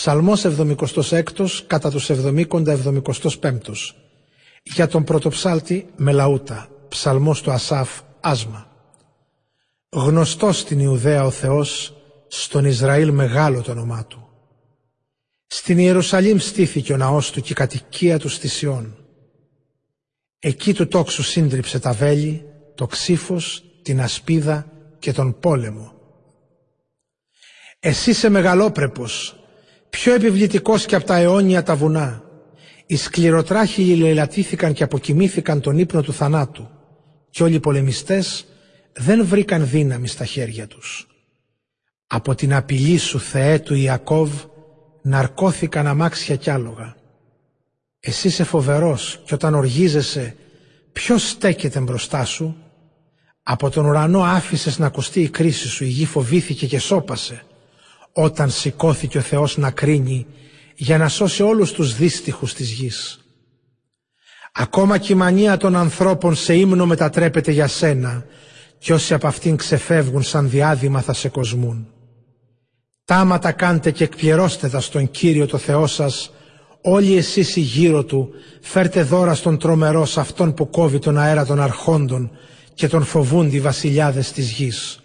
Ψαλμός 76 κατά τους 70 75 Για τον πρωτοψάλτη Μελαούτα, ψαλμός του Ασάφ, άσμα. Γνωστός στην Ιουδαία ο Θεός, στον Ισραήλ μεγάλο το όνομά Του. Στην Ιερουσαλήμ στήθηκε ο ναός Του και η κατοικία Του στη Σιών. Εκεί του τόξου σύντριψε τα βέλη, το ξύφος, την ασπίδα και τον πόλεμο. Εσύ είσαι μεγαλόπρεπος, πιο επιβλητικός και από τα αιώνια τα βουνά. Οι σκληροτράχοι λιλελατήθηκαν και αποκοιμήθηκαν τον ύπνο του θανάτου και όλοι οι πολεμιστές δεν βρήκαν δύναμη στα χέρια τους. Από την απειλή σου Θεέ του Ιακώβ ναρκώθηκαν αμάξια κι άλογα. Εσύ είσαι φοβερός και όταν οργίζεσαι ποιος στέκεται μπροστά σου; Από τον ουρανό άφησες να ακουστεί η κρίση σου, η γη φοβήθηκε και σώπασε όταν σηκώθηκε ο Θεός να κρίνει για να σώσει όλους τους δύστιχους της γης. Ακόμα και η μανία των ανθρώπων σε ύμνο μετατρέπεται για σένα και όσοι από αυτήν ξεφεύγουν σαν διάδημα θα σε κοσμούν. Τάματα κάντε και εκπληρώστε τα στον Κύριο το Θεό σας, όλοι εσείς οι γύρω Του, φέρτε δώρα στον τρομερό σε αυτόν που κόβει τον αέρα των αρχόντων και τον φοβούν οι βασιλιάδες της γης.